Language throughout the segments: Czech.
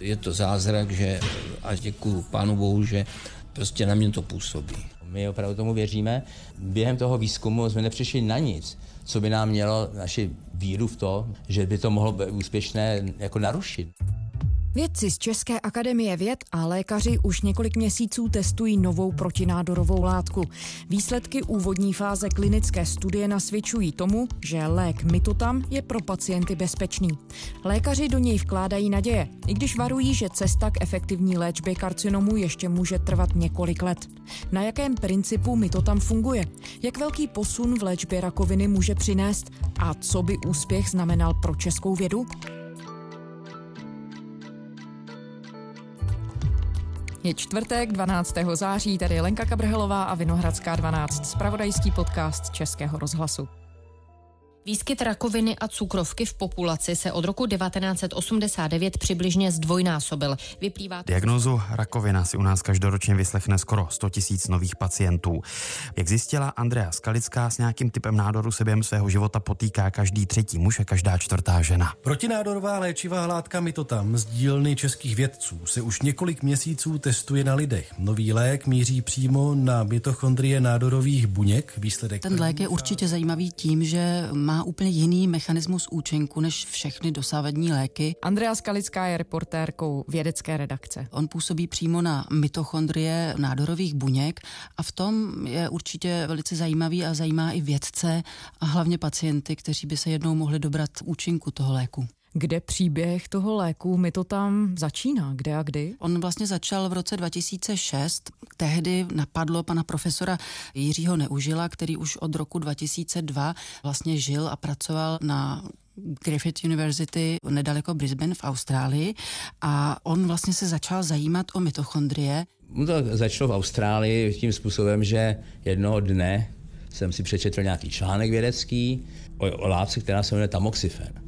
Je to zázrak, že až děkuju pánu bohu, že prostě na mě to působí. My opravdu tomu věříme. Během toho výzkumu jsme nepřišli na nic, co by nám mělo naši víru v to, že by to mohlo být úspěšné jako narušit. Vědci z České akademie věd a lékaři už několik měsíců testují novou protinádorovou látku. Výsledky úvodní fáze klinické studie nasvědčují tomu, že lék Mitotam je pro pacienty bezpečný. Lékaři do něj vkládají naděje, i když varují, že cesta k efektivní léčbě karcinomu ještě může trvat několik let. Na jakém principu Mitotam funguje? Jak velký posun v léčbě rakoviny může přinést? A co by úspěch znamenal pro českou vědu? Je čtvrtek 12. září, tady Lenka Kabrhelová a Vinohradská 12, spravodajský podcast Českého rozhlasu. Výskyt rakoviny a cukrovky v populaci se od roku 1989 přibližně zdvojnásobil. Vyplývá Diagnózu rakovina si u nás každoročně vyslechne skoro 100 tisíc nových pacientů. Jak zjistila Andrea Skalická, s nějakým typem nádoru se během svého života potýká každý třetí muž a každá čtvrtá žena. Protinádorová léčivá látka Mitotam z dílny českých vědců se už několik měsíců testuje na lidech. Nový lék míří přímo na mitochondrie nádorových buněk. Výsledek Ten lék je určitě zajímavý tím, že má má úplně jiný mechanismus účinku než všechny dosávadní léky. Andrea Skalická je reportérkou vědecké redakce. On působí přímo na mitochondrie nádorových buněk a v tom je určitě velice zajímavý a zajímá i vědce a hlavně pacienty, kteří by se jednou mohli dobrat účinku toho léku. Kde příběh toho léku mi to tam začíná? Kde a kdy? On vlastně začal v roce 2006. Tehdy napadlo pana profesora Jiřího Neužila, který už od roku 2002 vlastně žil a pracoval na Griffith University nedaleko Brisbane v Austrálii a on vlastně se začal zajímat o mitochondrie. To začalo v Austrálii tím způsobem, že jednoho dne jsem si přečetl nějaký článek vědecký o, o látce, která se jmenuje tamoxifen.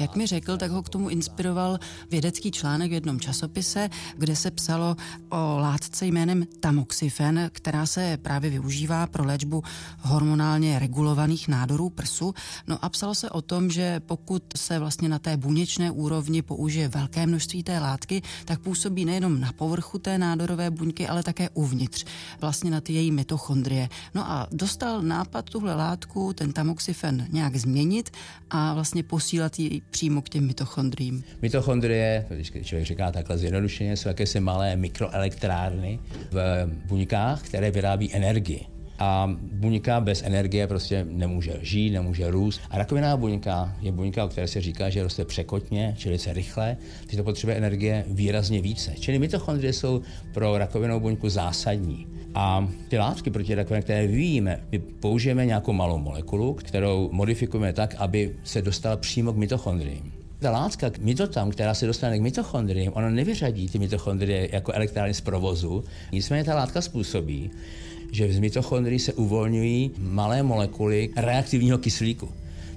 Jak mi řekl, tak ho k tomu inspiroval vědecký článek v jednom časopise, kde se psalo o látce jménem tamoxifen, která se právě využívá pro léčbu hormonálně regulovaných nádorů prsu. No a psalo se o tom, že pokud se vlastně na té buněčné úrovni použije velké množství té látky, tak působí nejenom na povrchu té nádorové buňky, ale také uvnitř, vlastně na ty její mitochondrie. No a dostal nápad tuhle látku, ten tamoxifen, nějak změnit a vlastně posílit posílat ji přímo k těm mitochondriím. Mitochondrie, když člověk říká takhle zjednodušeně, jsou jakési malé mikroelektrárny v buňkách, které vyrábí energii. A buňka bez energie prostě nemůže žít, nemůže růst. A rakoviná buňka je buňka, o které se říká, že roste překotně, čili se rychle, takže to potřebuje energie výrazně více. Čili mitochondrie jsou pro rakovinou buňku zásadní. A ty látky proti rakovině, které vyvíjíme, my použijeme nějakou malou molekulu, kterou modifikujeme tak, aby se dostala přímo k mitochondriím. Ta látka mitotam, která se dostane k mitochondriím, ona nevyřadí ty mitochondrie jako elektrárny z provozu, nicméně ta látka způsobí, že z mitochondrií se uvolňují malé molekuly reaktivního kyslíku.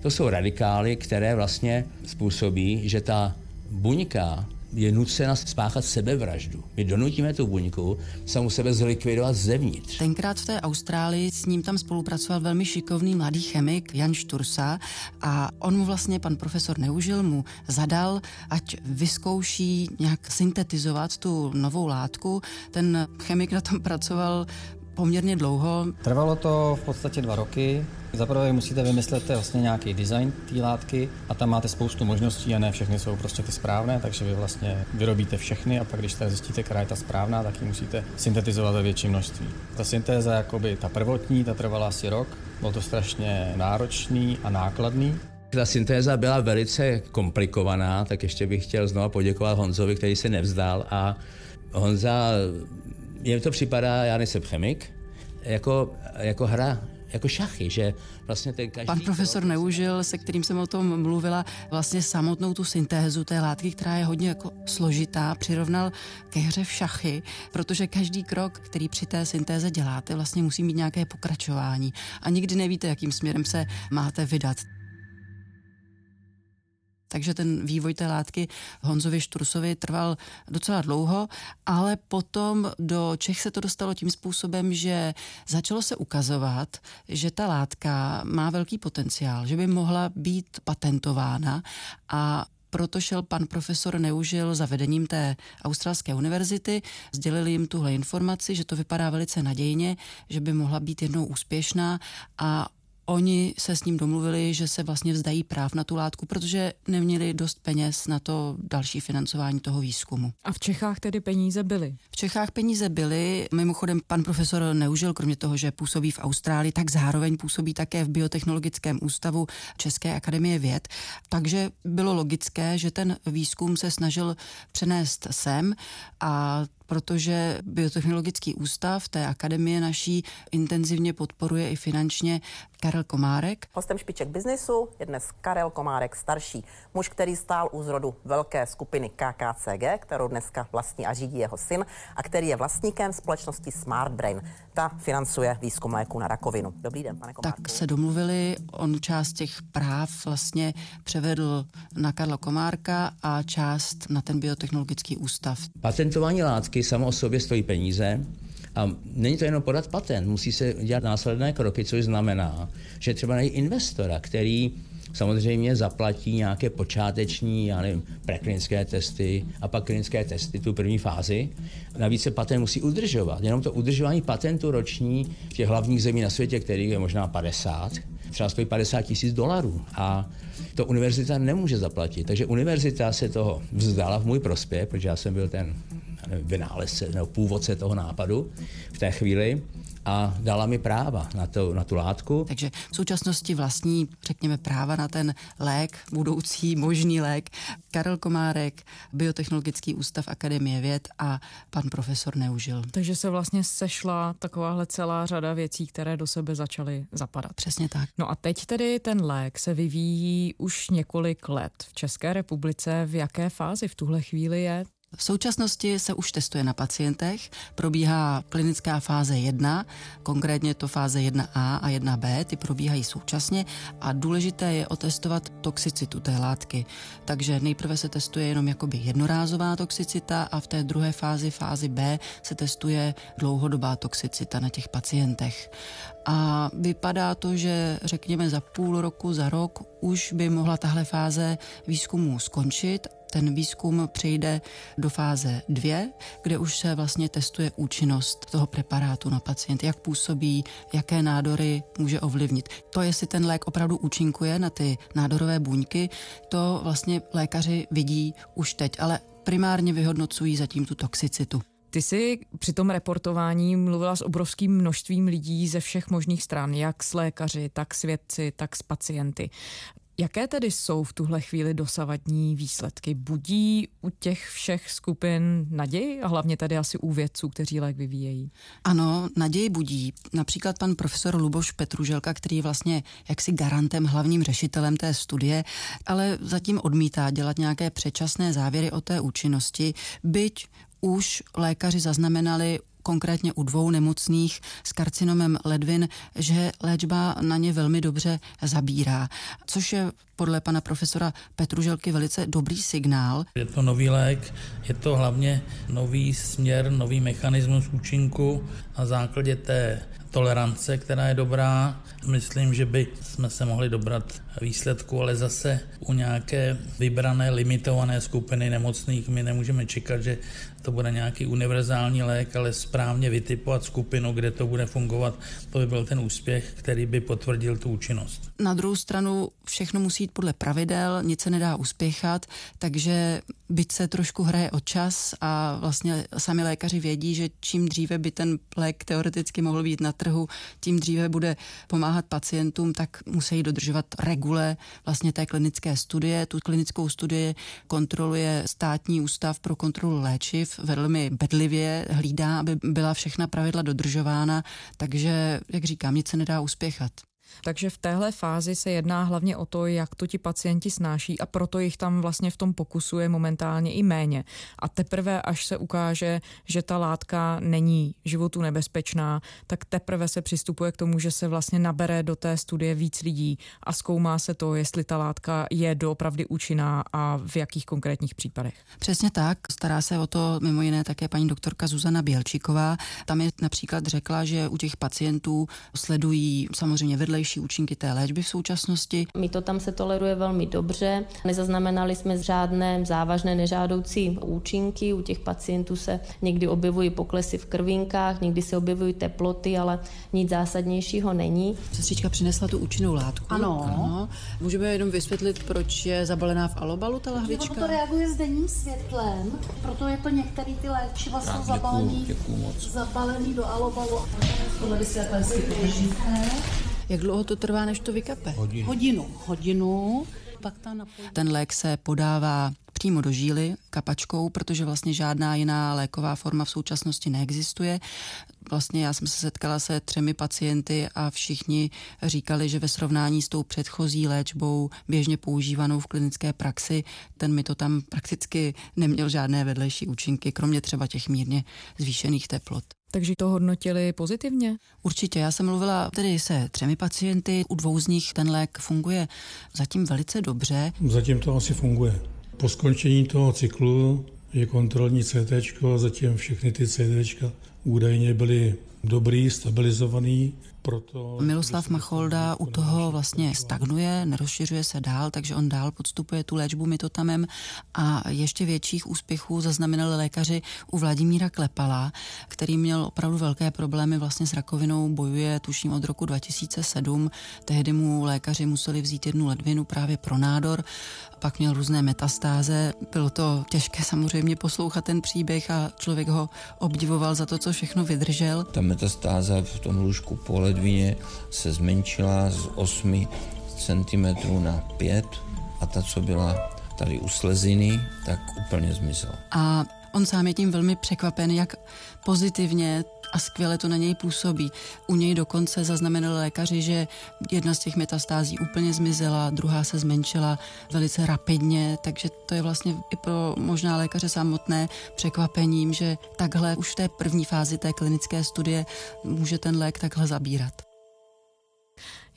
To jsou radikály, které vlastně způsobí, že ta buňka je nucena spáchat sebevraždu. My donutíme tu buňku samu sebe zlikvidovat zevnitř. Tenkrát v té Austrálii s ním tam spolupracoval velmi šikovný mladý chemik Jan Štursa a on mu vlastně, pan profesor Neužil, mu zadal, ať vyzkouší nějak syntetizovat tu novou látku. Ten chemik na tom pracoval poměrně dlouho. Trvalo to v podstatě dva roky. Zaprvé musíte vymyslet vlastně nějaký design té látky a tam máte spoustu možností a ne všechny jsou prostě ty správné, takže vy vlastně vyrobíte všechny a pak když teda zjistíte, která je ta správná, tak ji musíte syntetizovat ve větším množství. Ta syntéza, jakoby ta prvotní, ta trvala asi rok, bylo to strašně náročný a nákladný. Ta syntéza byla velice komplikovaná, tak ještě bych chtěl znovu poděkovat Honzovi, který se nevzdal a Honza mně to připadá, já nejsem chemik, jako, jako hra jako šachy, že vlastně ten každý... Pan profesor krok... Neužil, se kterým jsem o tom mluvila, vlastně samotnou tu syntézu té látky, která je hodně jako složitá, přirovnal ke hře v šachy, protože každý krok, který při té syntéze děláte, vlastně musí mít nějaké pokračování. A nikdy nevíte, jakým směrem se máte vydat takže ten vývoj té látky Honzovi Štursovi trval docela dlouho, ale potom do Čech se to dostalo tím způsobem, že začalo se ukazovat, že ta látka má velký potenciál, že by mohla být patentována. A proto šel pan profesor Neužil za vedením té australské univerzity, sdělili jim tuhle informaci, že to vypadá velice nadějně, že by mohla být jednou úspěšná a Oni se s ním domluvili, že se vlastně vzdají práv na tu látku, protože neměli dost peněz na to další financování toho výzkumu. A v Čechách tedy peníze byly? V Čechách peníze byly. Mimochodem, pan profesor Neužil, kromě toho, že působí v Austrálii, tak zároveň působí také v Biotechnologickém ústavu České akademie věd. Takže bylo logické, že ten výzkum se snažil přenést sem a protože Biotechnologický ústav té akademie naší intenzivně podporuje i finančně Karel Komárek. Hostem špiček biznesu je dnes Karel Komárek starší, muž, který stál u zrodu velké skupiny KKCG, kterou dneska vlastní a řídí jeho syn a který je vlastníkem společnosti Smart Brain. Ta financuje výzkum léku na rakovinu. Dobrý den, pane Komárku. Tak se domluvili, on část těch práv vlastně převedl na Karla Komárka a část na ten biotechnologický ústav. Patentování látky samo o sobě stojí peníze, a není to jenom podat patent, musí se dělat následné kroky, což znamená, že třeba najít investora, který samozřejmě zaplatí nějaké počáteční, já nevím, preklinické testy a pak klinické testy, tu první fázi. Navíc se patent musí udržovat. Jenom to udržování patentu roční v těch hlavních zemí na světě, kterých je možná 50, třeba stojí 50 tisíc dolarů. A to univerzita nemůže zaplatit. Takže univerzita se toho vzdala v můj prospěch, protože já jsem byl ten vynálezce nebo původce toho nápadu v té chvíli a dala mi práva na, to, na tu látku. Takže v současnosti vlastní, řekněme, práva na ten lék, budoucí možný lék, Karel Komárek, Biotechnologický ústav Akademie věd a pan profesor Neužil. Takže se vlastně sešla takováhle celá řada věcí, které do sebe začaly zapadat. Přesně tak. No a teď tedy ten lék se vyvíjí už několik let. V České republice v jaké fázi v tuhle chvíli je? V současnosti se už testuje na pacientech, probíhá klinická fáze 1, konkrétně to fáze 1A a 1B, ty probíhají současně a důležité je otestovat toxicitu té látky. Takže nejprve se testuje jenom jakoby jednorázová toxicita a v té druhé fázi, fázi B, se testuje dlouhodobá toxicita na těch pacientech. A vypadá to, že řekněme za půl roku, za rok už by mohla tahle fáze výzkumu skončit ten výzkum přejde do fáze 2, kde už se vlastně testuje účinnost toho preparátu na pacient, jak působí, jaké nádory může ovlivnit. To, jestli ten lék opravdu účinkuje na ty nádorové buňky, to vlastně lékaři vidí už teď, ale primárně vyhodnocují zatím tu toxicitu. Ty jsi při tom reportování mluvila s obrovským množstvím lidí ze všech možných stran, jak s lékaři, tak s vědci, tak s pacienty. Jaké tedy jsou v tuhle chvíli dosavadní výsledky? Budí u těch všech skupin naději a hlavně tady asi u vědců, kteří lék vyvíjejí? Ano, naději budí. Například pan profesor Luboš Petruželka, který je vlastně jaksi garantem, hlavním řešitelem té studie, ale zatím odmítá dělat nějaké předčasné závěry o té účinnosti, byť už lékaři zaznamenali konkrétně u dvou nemocných s karcinomem ledvin, že léčba na ně velmi dobře zabírá, což je podle pana profesora Petruželky velice dobrý signál. Je to nový lék, je to hlavně nový směr, nový mechanismus účinku na základě té tolerance, která je dobrá. Myslím, že by jsme se mohli dobrat výsledku, ale zase u nějaké vybrané, limitované skupiny nemocných my nemůžeme čekat, že to bude nějaký univerzální lék, ale správně vytipovat skupinu, kde to bude fungovat, to by byl ten úspěch, který by potvrdil tu účinnost. Na druhou stranu všechno musí jít podle pravidel, nic se nedá uspěchat, takže byť se trošku hraje o čas a vlastně sami lékaři vědí, že čím dříve by ten lék teoreticky mohl být na trhu, tím dříve bude pomáhat pacientům, tak musí dodržovat regule vlastně té klinické studie. Tu klinickou studii kontroluje státní ústav pro kontrolu léčiv, velmi bedlivě hlídá, aby byla všechna pravidla dodržována, takže, jak říkám, nic se nedá uspěchat. Takže v téhle fázi se jedná hlavně o to, jak to ti pacienti snáší a proto jich tam vlastně v tom pokusu je momentálně i méně. A teprve, až se ukáže, že ta látka není životu nebezpečná, tak teprve se přistupuje k tomu, že se vlastně nabere do té studie víc lidí a zkoumá se to, jestli ta látka je doopravdy účinná a v jakých konkrétních případech. Přesně tak. Stará se o to mimo jiné také paní doktorka Zuzana Bělčíková. Tam je například řekla, že u těch pacientů sledují samozřejmě vedle vedlejší účinky té léčby v současnosti. My to tam se toleruje velmi dobře. Nezaznamenali jsme žádné závažné nežádoucí účinky. U těch pacientů se někdy objevují poklesy v krvinkách, někdy se objevují teploty, ale nic zásadnějšího není. Sestřička přinesla tu účinnou látku. Ano. ano. Můžeme jenom vysvětlit, proč je zabalená v alobalu ta lahvička? to reaguje s denním světlem, proto je to některé ty léčiva jsou zabalený, zabalený do alobalu. Tohle Jak dlouho to trvá, než to vykape? Hodinu. Hodinu. Hodinu. Pak ta napoj... Ten lék se podává přímo do žíly kapačkou, protože vlastně žádná jiná léková forma v současnosti neexistuje. Vlastně já jsem se setkala se třemi pacienty a všichni říkali, že ve srovnání s tou předchozí léčbou běžně používanou v klinické praxi, ten mi to tam prakticky neměl žádné vedlejší účinky, kromě třeba těch mírně zvýšených teplot. Takže to hodnotili pozitivně? Určitě. Já jsem mluvila tedy se třemi pacienty. U dvou z nich ten lék funguje zatím velice dobře. Zatím to asi funguje. Po skončení toho cyklu je kontrolní CT, zatím všechny ty CT údajně byly dobrý, stabilizovaný. Proto... Miloslav Macholda u toho vlastně stagnuje, nerozšiřuje se dál, takže on dál podstupuje tu léčbu mitotamem a ještě větších úspěchů zaznamenali lékaři u Vladimíra Klepala, který měl opravdu velké problémy vlastně s rakovinou, bojuje tuším od roku 2007. Tehdy mu lékaři museli vzít jednu ledvinu právě pro nádor pak měl různé metastáze. Bylo to těžké samozřejmě poslouchat ten příběh a člověk ho obdivoval za to, co všechno vydržel. Ta metastáza v tom lůžku po ledvině se zmenšila z 8 cm na 5 a ta, co byla tady u sleziny, tak úplně zmizela. A on sám je tím velmi překvapen, jak pozitivně a skvěle to na něj působí. U něj dokonce zaznamenali lékaři, že jedna z těch metastází úplně zmizela, druhá se zmenšila velice rapidně, takže to je vlastně i pro možná lékaře samotné překvapením, že takhle už v té první fázi té klinické studie může ten lék takhle zabírat.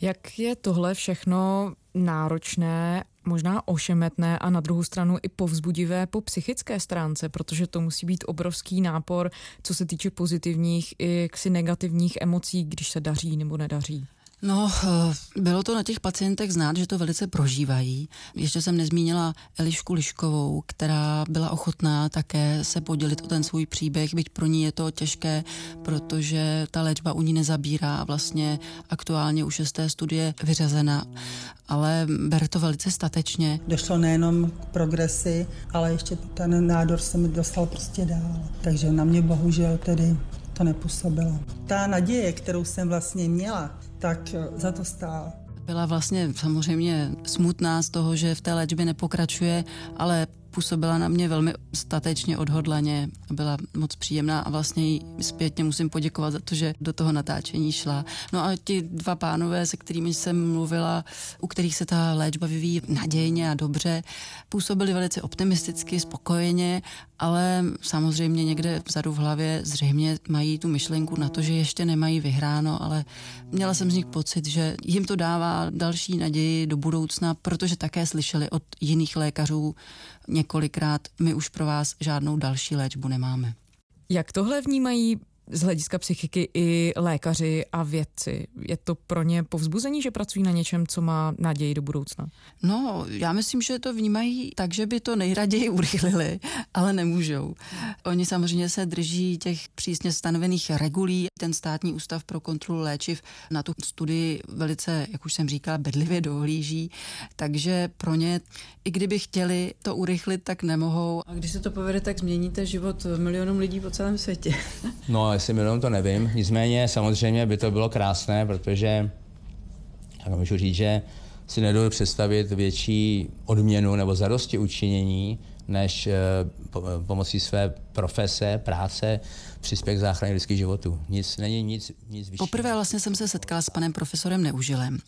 Jak je tohle všechno náročné, možná ošemetné a na druhou stranu i povzbudivé po psychické stránce, protože to musí být obrovský nápor, co se týče pozitivních i negativních emocí, když se daří nebo nedaří. No, eh, bylo to na těch pacientech znát, že to velice prožívají. Ještě jsem nezmínila Elišku Liškovou, která byla ochotná také se podělit o ten svůj příběh, byť pro ní je to těžké, protože ta léčba u ní nezabírá a vlastně aktuálně už je z té studie vyřazena, ale bere to velice statečně. Došlo nejenom k progresi, ale ještě ten nádor se mi dostal prostě dál. Takže na mě bohužel tedy to nepůsobilo. Ta naděje, kterou jsem vlastně měla, tak eh, za to stál. Byla vlastně samozřejmě smutná z toho, že v té léčbě nepokračuje, ale působila na mě velmi statečně, odhodlaně, byla moc příjemná a vlastně jí zpětně musím poděkovat za to, že do toho natáčení šla. No a ti dva pánové, se kterými jsem mluvila, u kterých se ta léčba vyvíjí nadějně a dobře, působili velice optimisticky, spokojeně, ale samozřejmě někde vzadu v hlavě zřejmě mají tu myšlenku na to, že ještě nemají vyhráno, ale měla jsem z nich pocit, že jim to dává další naději do budoucna, protože také slyšeli od jiných lékařů několikrát, my už pro vás žádnou další léčbu nemáme. Jak tohle vnímají z hlediska psychiky i lékaři a vědci. Je to pro ně povzbuzení, že pracují na něčem, co má naději do budoucna? No, já myslím, že to vnímají tak, že by to nejraději urychlili, ale nemůžou. Oni samozřejmě se drží těch přísně stanovených regulí. Ten státní ústav pro kontrolu léčiv na tu studii velice, jak už jsem říkala, bedlivě dohlíží, takže pro ně, i kdyby chtěli to urychlit, tak nemohou. A když se to povede, tak změníte život milionům lidí po celém světě. No, jestli milion to nevím. Nicméně samozřejmě by to bylo krásné, protože já můžu říct, že si nedovedu představit větší odměnu nebo zadosti učinění, než eh, pomocí své profese, práce, přispěch k záchraně lidských životů. Nic, není nic, nic vyššího. Poprvé vlastně jsem se setkala s panem profesorem Neužilem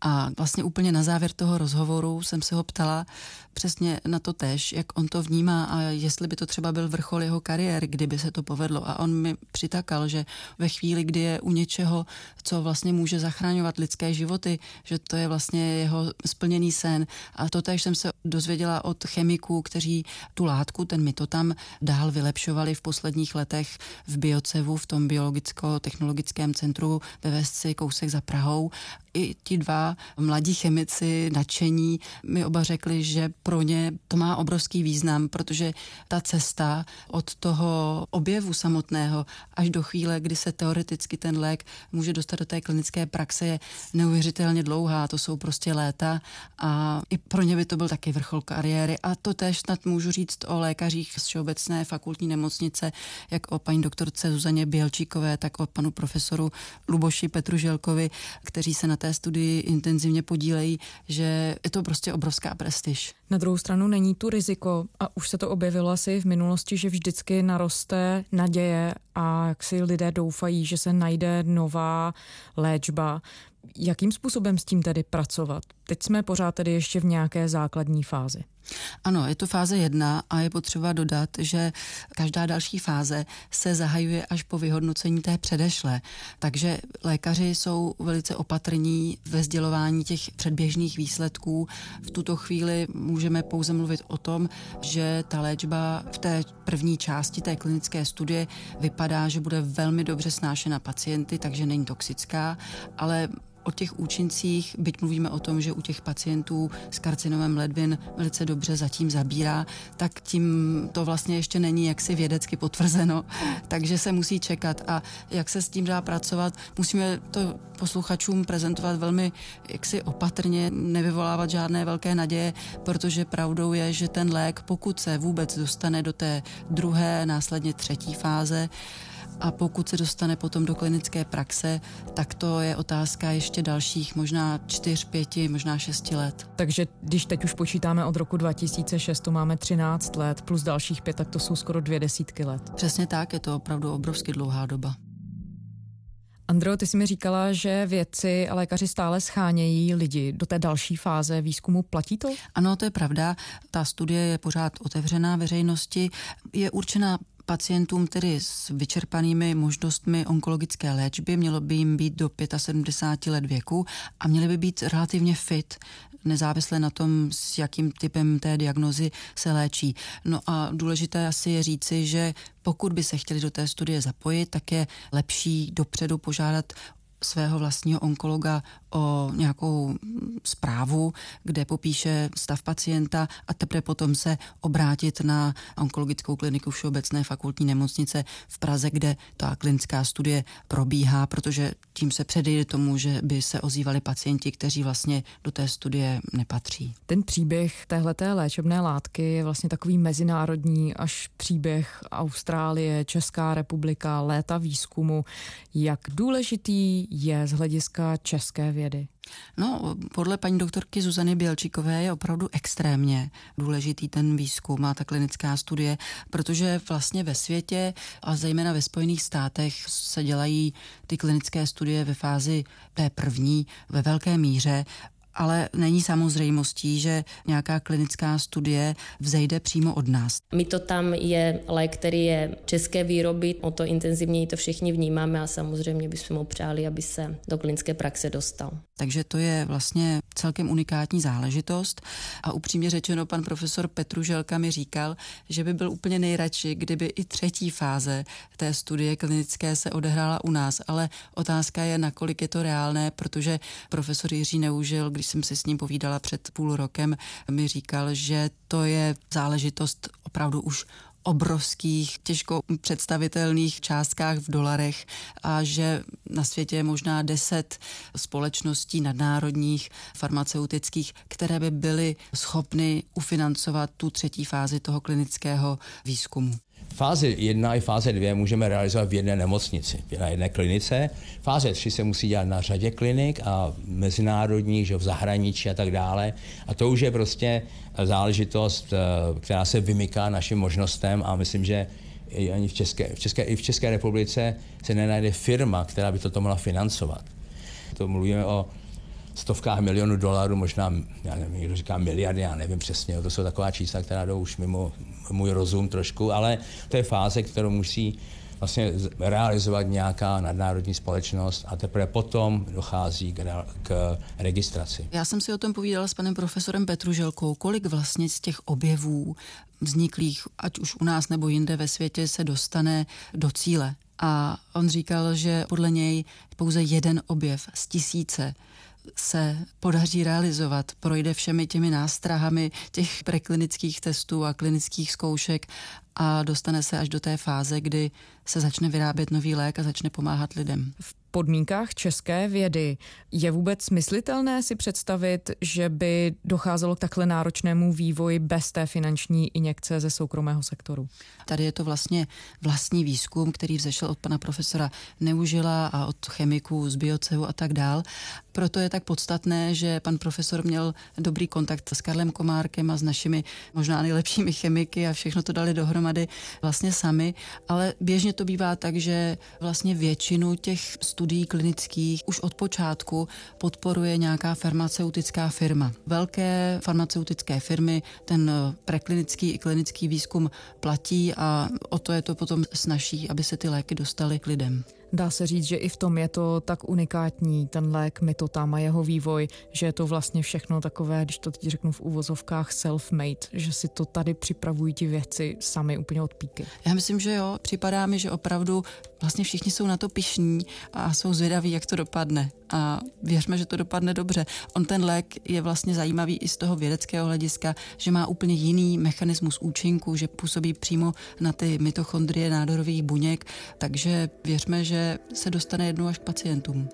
a vlastně úplně na závěr toho rozhovoru jsem se ho ptala přesně na to tež, jak on to vnímá a jestli by to třeba byl vrchol jeho kariéry, kdyby se to povedlo. A on mi přitakal, že ve chvíli, kdy je u něčeho, co vlastně může zachraňovat lidské životy, že to je vlastně jeho splněný sen. A to tež jsem se dozvěděla od chemiků, kteří tu látku, ten mitotam, dál vylepšovali v posledních letech v Biocevu, v tom biologicko-technologickém centru ve Vesci, kousek za Prahou. I ti dva mladí chemici nadšení mi oba řekli, že pro ně to má obrovský význam, protože ta cesta od toho objevu samotného až do chvíle, kdy se teoreticky ten lék může dostat do té klinické praxe, je neuvěřitelně dlouhá. To jsou prostě léta a i pro ně by to byl taky vrchol kariéry. A to tež snad můžu říct o lékařích z Všeobecné fakultní nemocnice, jak o paní doktorce Zuzaně Bělčíkové, tak o panu profesoru Luboši Petru Želkovi, kteří se na té studii intenzivně podílejí, že je to prostě obrovská prestiž. Na druhou stranu není tu riziko, a už se to objevilo asi v minulosti, že vždycky naroste naděje a jak si lidé doufají, že se najde nová léčba. Jakým způsobem s tím tedy pracovat? Teď jsme pořád tedy ještě v nějaké základní fázi. Ano, je to fáze jedna a je potřeba dodat, že každá další fáze se zahajuje až po vyhodnocení té předešlé. Takže lékaři jsou velice opatrní ve sdělování těch předběžných výsledků. V tuto chvíli můžeme pouze mluvit o tom, že ta léčba v té první části té klinické studie vypadá, že bude velmi dobře snášena pacienty, takže není toxická, ale o těch účincích, byť mluvíme o tom, že u těch pacientů s karcinomem ledvin velice dobře zatím zabírá, tak tím to vlastně ještě není jaksi vědecky potvrzeno, takže se musí čekat. A jak se s tím dá pracovat, musíme to posluchačům prezentovat velmi jaksi opatrně, nevyvolávat žádné velké naděje, protože pravdou je, že ten lék, pokud se vůbec dostane do té druhé, následně třetí fáze, a pokud se dostane potom do klinické praxe, tak to je otázka ještě dalších možná čtyř, pěti, možná šesti let. Takže když teď už počítáme od roku 2006, to máme 13 let, plus dalších pět, tak to jsou skoro dvě desítky let. Přesně tak, je to opravdu obrovsky dlouhá doba. Andro, ty jsi mi říkala, že vědci a lékaři stále schánějí lidi do té další fáze výzkumu. Platí to? Ano, to je pravda. Ta studie je pořád otevřená veřejnosti. Je určena pacientům tedy s vyčerpanými možnostmi onkologické léčby, mělo by jim být do 75 let věku a měli by být relativně fit, nezávisle na tom, s jakým typem té diagnozy se léčí. No a důležité asi je říci, že pokud by se chtěli do té studie zapojit, tak je lepší dopředu požádat svého vlastního onkologa o nějakou zprávu, kde popíše stav pacienta a teprve potom se obrátit na onkologickou kliniku Všeobecné fakultní nemocnice v Praze, kde ta klinická studie probíhá, protože tím se předejde tomu, že by se ozývali pacienti, kteří vlastně do té studie nepatří. Ten příběh téhleté léčebné látky je vlastně takový mezinárodní až příběh Austrálie, Česká republika, léta výzkumu. Jak důležitý je z hlediska české vědy? No, podle paní doktorky Zuzany Bělčíkové je opravdu extrémně důležitý ten výzkum a ta klinická studie, protože vlastně ve světě a zejména ve Spojených státech se dělají ty klinické studie ve fázi té první ve velké míře ale není samozřejmostí, že nějaká klinická studie vzejde přímo od nás. My to tam je lék, který je české výroby, o to intenzivněji to všichni vnímáme a samozřejmě bychom mu přáli, aby se do klinické praxe dostal. Takže to je vlastně celkem unikátní záležitost. A upřímně řečeno pan profesor Petruželka mi říkal, že by byl úplně nejradši, kdyby i třetí fáze té studie klinické se odehrála u nás, ale otázka je, nakolik je to reálné, protože profesor Jiří Neužil, když jsem si s ním povídala před půl rokem, mi říkal, že to je záležitost opravdu už obrovských, těžko představitelných částkách v dolarech a že na světě je možná deset společností nadnárodních farmaceutických, které by byly schopny ufinancovat tu třetí fázi toho klinického výzkumu. Fáze 1 i fáze 2 můžeme realizovat v jedné nemocnici, na jedné klinice. Fáze 3 se musí dělat na řadě klinik a mezinárodní, že v zahraničí a tak dále. A to už je prostě záležitost, eh, která se vymyká našim možnostem a myslím, že i ani v České, v České, i v České republice se nenajde firma, která by toto mohla financovat. To mluvíme o stovkách milionů dolarů, možná, já nevím, někdo říká miliardy, já nevím přesně, to jsou taková čísla, která jdou už mimo můj rozum trošku, ale to je fáze, kterou musí vlastně realizovat nějaká nadnárodní společnost a teprve potom dochází k, k registraci. Já jsem si o tom povídala s panem profesorem Petruželkou, kolik vlastně z těch objevů vzniklých, ať už u nás nebo jinde ve světě, se dostane do cíle. A on říkal, že podle něj pouze jeden objev z tisíce se podaří realizovat, projde všemi těmi nástrahami těch preklinických testů a klinických zkoušek a dostane se až do té fáze, kdy se začne vyrábět nový lék a začne pomáhat lidem. V podmínkách české vědy je vůbec myslitelné si představit, že by docházelo k takhle náročnému vývoji bez té finanční injekce ze soukromého sektoru? Tady je to vlastně vlastní výzkum, který vzešel od pana profesora Neužila a od chemiků z biocehu a tak dál. Proto je tak podstatné, že pan profesor měl dobrý kontakt s Karlem Komárkem a s našimi možná nejlepšími chemiky a všechno to dali dohromady vlastně sami, ale běžně to bývá tak, že vlastně většinu těch studií klinických už od počátku podporuje nějaká farmaceutická firma. Velké farmaceutické firmy ten preklinický i klinický výzkum platí a o to je to potom snaží, aby se ty léky dostaly k lidem. Dá se říct, že i v tom je to tak unikátní, ten lék Mitotam a jeho vývoj, že je to vlastně všechno takové, když to teď řeknu v úvozovkách self-made, že si to tady připravují ti věci sami úplně od píky. Já myslím, že jo, připadá mi, že opravdu vlastně všichni jsou na to pišní a jsou zvědaví, jak to dopadne. A věřme, že to dopadne dobře. On ten lék je vlastně zajímavý i z toho vědeckého hlediska, že má úplně jiný mechanismus účinku, že působí přímo na ty mitochondrie nádorových buněk, takže věřme, že se dostane jednou až k pacientům.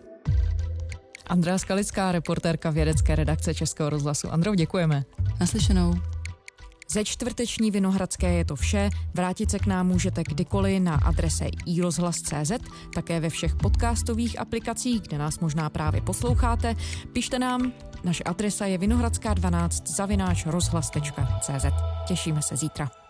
Andrea Skalická, reportérka vědecké redakce Českého rozhlasu. Androu, děkujeme. Naslyšenou. Ze čtvrteční Vinohradské je to vše. Vrátit se k nám můžete kdykoliv na adrese iRozhlas.cz, také ve všech podcastových aplikacích, kde nás možná právě posloucháte. Pište nám, naše adresa je vinohradská12 zavináč rozhlas.cz. Těšíme se zítra.